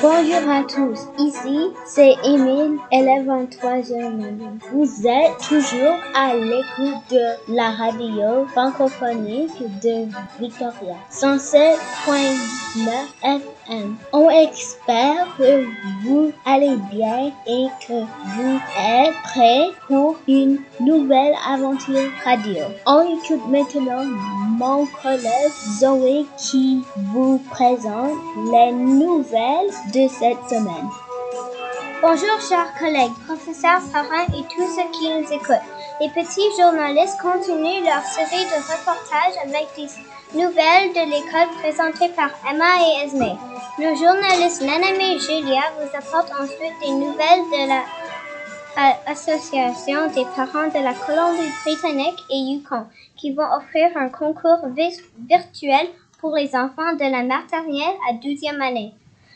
Bonjour à tous, ici c'est Émile, élève en troisième année. Vous êtes toujours à l'écoute de la radio francophonique de Victoria, 107.9 FM. On espère que vous allez bien et que vous êtes prêts pour une nouvelle aventure radio. On écoute maintenant mon collègue Zoé qui vous présente les nouvelles de cette semaine. Bonjour chers collègues, professeurs, parents et tous ceux qui nous écoutent. Les petits journalistes continuent leur série de reportages avec des nouvelles de l'école présentées par Emma et Esme. Nos journalistes Naname et Julia vous apportent ensuite des nouvelles de la Association des parents de la Colombie-Britannique et Yukon qui vont offrir un concours virtuel pour les enfants de la maternelle à 12e année.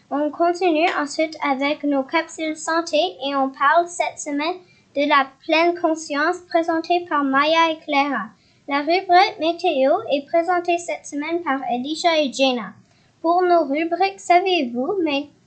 On continue ensuite avec nos capsules santé et on parle cette semaine de la pleine conscience présentée par Maya et Clara. La rubrique météo est présentée cette semaine par Elisha et Jenna. Pour nos rubriques Savez-vous,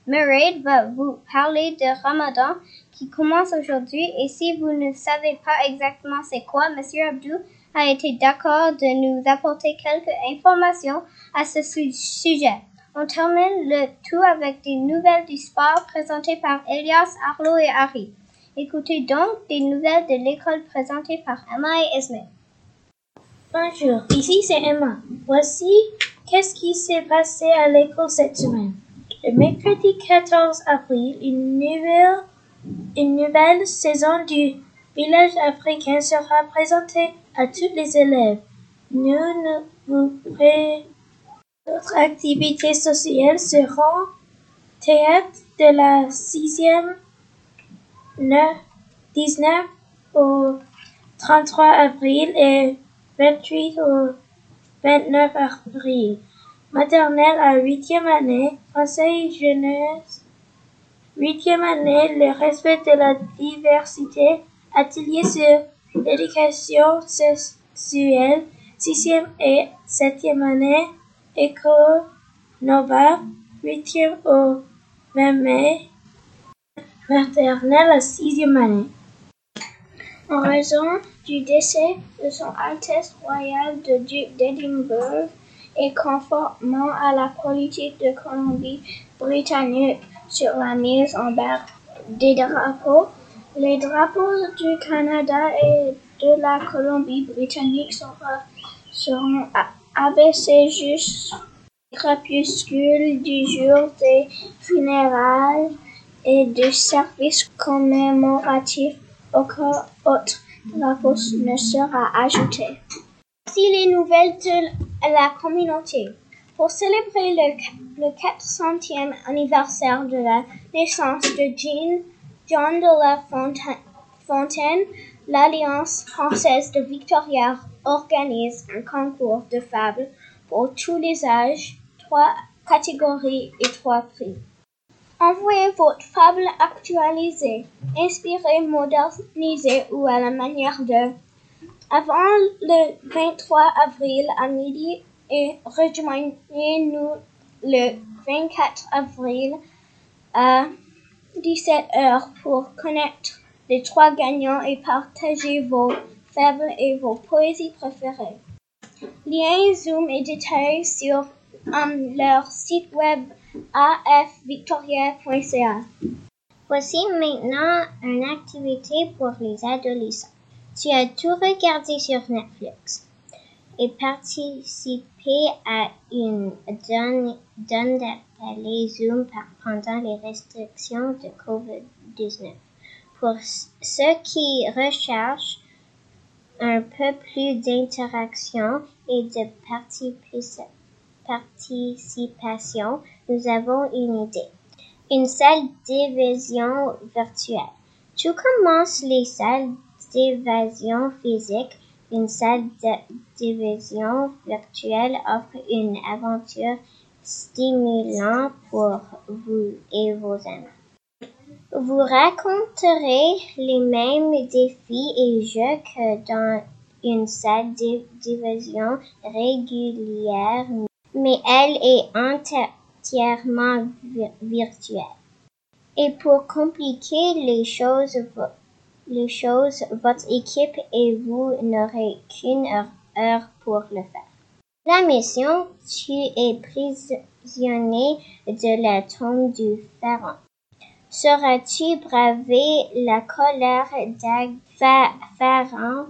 Murray va vous parler de Ramadan qui commence aujourd'hui et si vous ne savez pas exactement c'est quoi, Monsieur Abdou a été d'accord de nous apporter quelques informations à ce sujet. On termine le tout avec des nouvelles du sport présentées par Elias, Arlo et Harry. Écoutez donc des nouvelles de l'école présentées par Emma et Esme. Bonjour, ici c'est Emma. Voici qu'est-ce qui s'est passé à l'école cette semaine? Le mercredi 14 avril, une nouvelle, saison du village africain sera présentée à tous les élèves. Nous ne vous pré D'autres activités sociales seront théâtre de la 6e 19 au 33 avril et 28 au 29 avril. Maternelle à 8e année, français jeunesse. 8e année, le respect de la diversité, atelier sur l'éducation sexuelle. 6e et 7e année, École Nova, 8e au 20 mai, maternelle à 6e année. En raison du décès de Son Altesse Royale le Duc d'Édimbourg et conformément à la politique de Colombie-Britannique sur la mise en barre des drapeaux, les drapeaux du Canada et de la Colombie-Britannique seront abaissé jusqu'au crépuscule du jour des funérailles et du service commémoratif. Aucun autre drapeau ne sera ajouté. Voici les nouvelles de la communauté. Pour célébrer le, 400e anniversaire de la naissance de Jean, John de la Fontaine, l'Alliance française de Victoria organise un concours de fables pour tous les âges, trois catégories et trois prix. Envoyez votre fable actualisée, inspirée, modernisée ou à la manière de avant le 23 avril à midi et rejoignez-nous le 24 avril à 17 heures pour connaître les trois gagnants et partager vos fables et vos poésies préférées. Lien, Zoom et détails sur um, leur site web afvictoria.ca. Voici maintenant une activité pour les adolescents. Tu as tout regardé sur Netflix et participé à une donne, d'appel Zoom pendant les restrictions de COVID-19. Pour ceux qui recherchent un peu plus d'interaction et de participation, nous avons une idée. Une salle d'évasion virtuelle. Tout commence les salles d'évasion physique. Une salle d'évasion virtuelle offre une aventure stimulante pour vous et vos amis. Vous raconterez les mêmes défis et jeux que dans une salle d'évasion régulière, mais elle est entièrement virtuel. Et pour compliquer les choses, votre équipe et vous n'aurez qu'une heure pour le faire. La mission, tu es prisonnier de la tombe du pharaon. Sauras-tu braver la colère d'Pharaon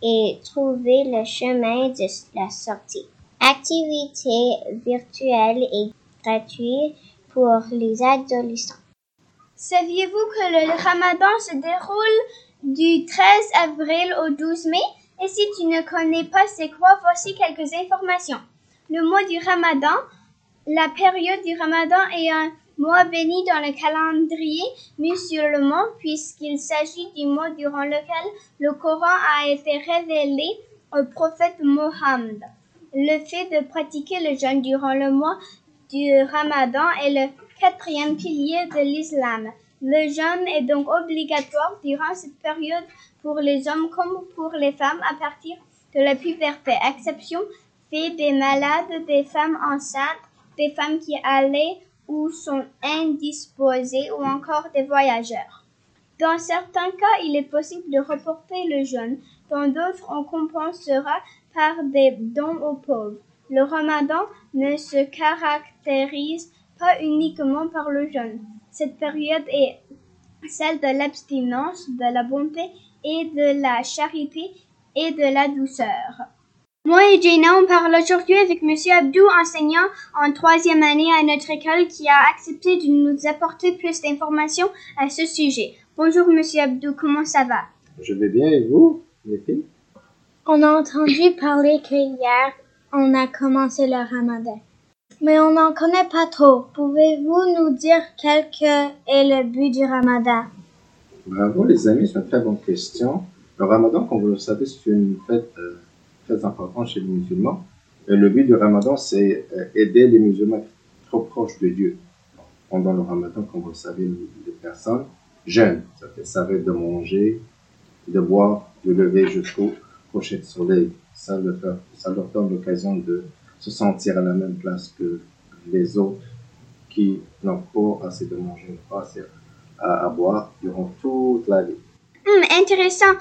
et trouver le chemin de la sortie? Activité virtuelle et gratuite pour les adolescents. Saviez-vous que le ramadan se déroule du 13 avril au 12 mai? Et si tu ne connais pas c'est quoi, voici quelques informations. Le mois du ramadan, la période du ramadan est un mois béni dans le calendrier musulman puisqu'il s'agit du mois durant lequel le Coran a été révélé au prophète Mohammed. Le fait de pratiquer le jeûne durant le mois du ramadan est le quatrième pilier de l'islam. Le jeûne est donc obligatoire durant cette période pour les hommes comme pour les femmes à partir de la puberté. Exception fait des malades, des femmes enceintes, des femmes qui allaient ou sont indisposées ou encore des voyageurs. Dans certains cas, il est possible de reporter le jeûne. Dans d'autres, on compensera par des dons aux pauvres. Le ramadan ne se caractérise pas uniquement par le jeûne. Cette période est celle de l'abstinence, de la bonté et de la charité et de la douceur. Moi et Jaina, on parle aujourd'hui avec Monsieur Abdou, enseignant en troisième année à notre école, qui a accepté de nous apporter plus d'informations à ce sujet. Bonjour Monsieur Abdou, comment ça va? Je vais bien et vous, les filles? On a entendu parler que hier, on a commencé le ramadan. Mais on n'en connaît pas trop. Pouvez-vous nous dire quel est le but du ramadan? Bravo les amis, c'est une très bonne question. Le ramadan, comme vous le savez, c'est une fête euh, très importante chez les musulmans. Et le but du ramadan, c'est euh, aider les musulmans trop proches de Dieu. Pendant le ramadan, comme vous le savez, les personnes jeûnent. Ça fait s'arrêter de manger, de boire, de lever jusqu'au coucher de soleil. Ça leur, ça leur donne l'occasion de se sentir à la même place que les autres qui n'ont pas assez de manger, pas assez à, boire durant toute la vie. Hum, intéressant.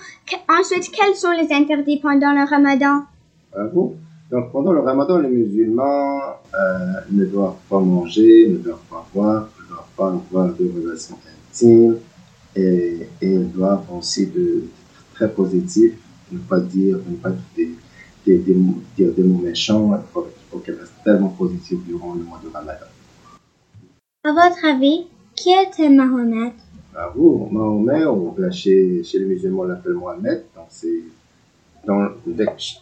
ensuite, quels sont les interdits pendant le ramadan? Bravo. Donc, pendant le ramadan, les musulmans euh, ne doivent pas manger, ne doivent pas boire, ne doivent pas avoir de relations intimes et, et ils doivent aussi être très positifs, ne pas dire, ne pas dire des, des, dire des mots méchants, il faut, faut qu'elles restent tellement positives durant le mois de ramadan. À votre avis, qui était Mahomet? Bravo, Mahomet, on, chez, chez les musulmans, on l'appelle Mohamed. Donc c'est dans,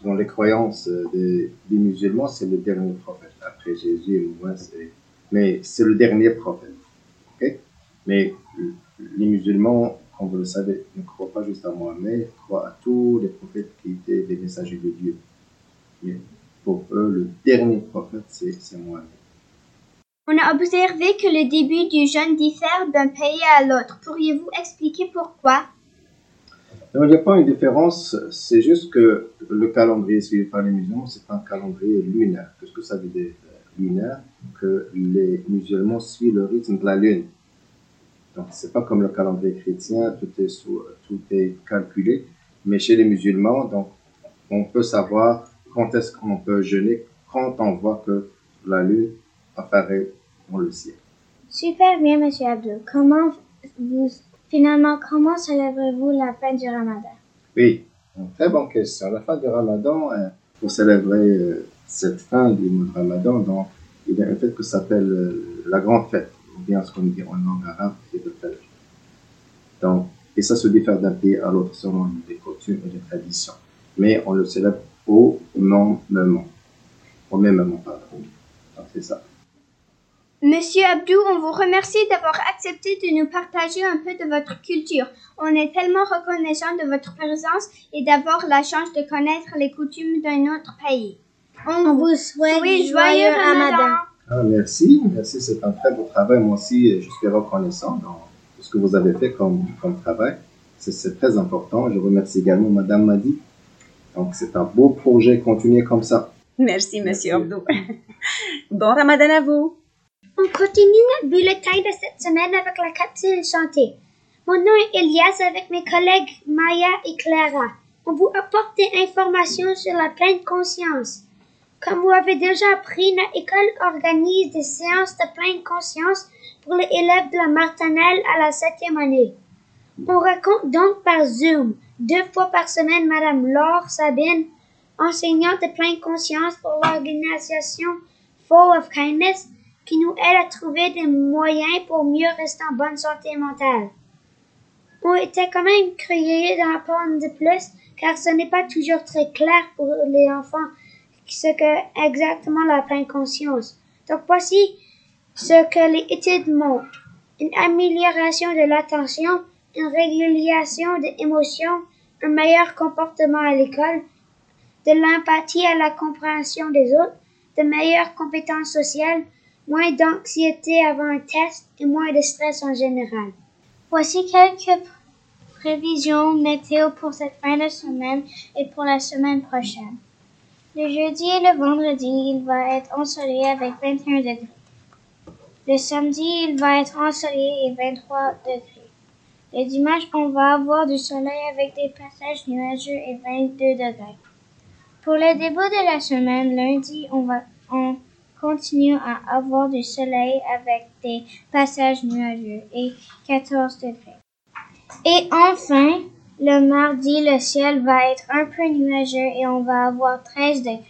dans, les croyances des, des musulmans, c'est le dernier prophète. Après Jésus et mais c'est le dernier prophète. ok? Mais les musulmans, comme vous le savez, ne croient pas juste à Mohamed, croient à tous les prophètes qui étaient des messagers de Dieu. Mais pour eux, le dernier prophète, c'est Mohamed. On a observé que le début du jeûne diffère d'un pays à l'autre. Pourriez-vous expliquer pourquoi? Il n'y a pas une différence, c'est juste que le calendrier suivi par les musulmans, c'est un calendrier lunaire. Qu'est-ce que ça veut dire lunaire? Que les musulmans suivent le rythme de la lune. Donc, c'est pas comme le calendrier chrétien, tout est, tout est calculé. Mais chez les musulmans, donc, on peut savoir quand est-ce qu'on peut jeûner quand on voit que la lune apparaît dans le ciel. Super bien, Monsieur Abdou. Comment vous, finalement, comment célébrez-vous la fin du Ramadan? Oui, une très bonne question. La fin du Ramadan, euh, pour célébrer euh, cette fin du Ramadan, donc, il y a une fête qui s'appelle euh, la grande fête, ou bien ce qu'on dit en langue arabe, c'est le fête. Donc, et ça se diffère d'un pays à l'autre selon les coutumes et les traditions. Mais on le célèbre au même moment. Au même moment, pardon. Donc, c'est ça. Monsieur Abdou, on vous remercie d'avoir accepté de nous partager un peu de votre culture. On est tellement reconnaissant de votre présence et d'avoir la chance de connaître les coutumes d'un autre pays. On, vous souhaite oui, joyeux Ramadan. Ah, merci, merci, c'est un très beau travail. Moi aussi, je suis reconnaissant dans ce que vous avez fait comme, comme travail. C'est très important. Je remercie également Madame Madi. Donc, c'est un beau projet. Continuez comme ça. Merci, Monsieur Abdou. bon Ramadan à vous. On continue notre bulletin de cette semaine avec la capsule santé. Mon nom est Elias avec mes collègues Maya et Clara. On vous apporte des informations sur la pleine conscience. Comme vous avez déjà appris, notre école organise des séances de pleine conscience pour les élèves de la maternelle à la septième année. On raconte donc par Zoom, deux fois par semaine, Madame Laure Sabine, enseignante de pleine conscience pour l'organisation Full of Kindness, qui nous aide à trouver des moyens pour mieux rester en bonne santé mentale. On était quand même curieux d'en apprendre de plus, car ce n'est pas toujours très clair pour les enfants ce que exactement la pleine conscience. Donc voici ce que les études montrent. Une amélioration de l'attention, une régulation des émotions, un meilleur comportement à l'école, de l'empathie à la compréhension des autres, de meilleures compétences sociales, moins d'anxiété avant un test et moins de stress en général. Voici quelques prévisions météo pour cette fin de semaine et pour la semaine prochaine. Le jeudi et le vendredi, il va être ensoleillé avec 21 degrés. Le samedi, il va être ensoleillé et 23 degrés. Le dimanche, on va avoir du soleil avec des passages nuageux et 22 degrés. Pour le début de la semaine, lundi, on va on continue à avoir du soleil avec des passages nuageux et 14 degrés. Et enfin, le mardi, le ciel va être un peu nuageux et on va avoir 13 degrés.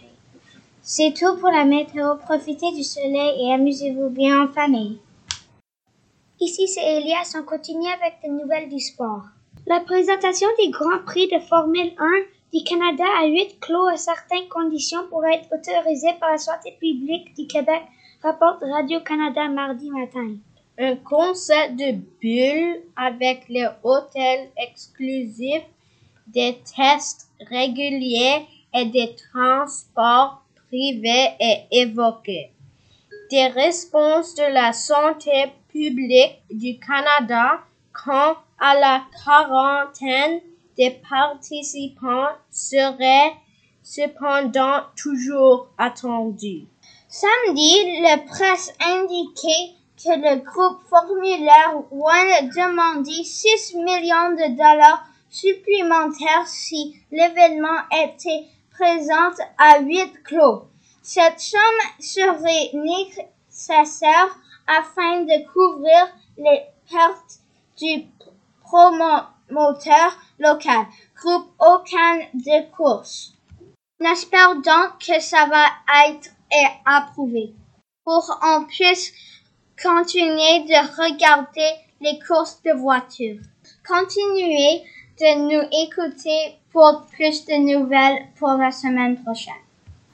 C'est tout pour la météo. Profitez du soleil et amusez-vous bien en famille. Ici, c'est Elias. On continue avec des nouvelles du sport. La présentation des Grands Prix de Formule 1 du Canada à huit clos à certaines conditions pour être autorisé par la santé publique du Québec, rapporte Radio-Canada mardi matin. Un concept de bulle avec les hôtels exclusifs, des tests réguliers et des transports privés est évoqué. Des réponses de la santé publique du Canada quant à la quarantaine des participants seraient cependant toujours attendus. Samedi, la presse indiquait que le groupe Formulaire One demandait 6 millions de dollars supplémentaires si l'événement était présent à huit clos. Cette somme serait nécessaire afin de couvrir les pertes du promoteur local, groupe aucun de course. On espère donc que ça va être approuvé pour qu'on puisse continuer de regarder les courses de voitures. Continuez de nous écouter pour plus de nouvelles pour la semaine prochaine.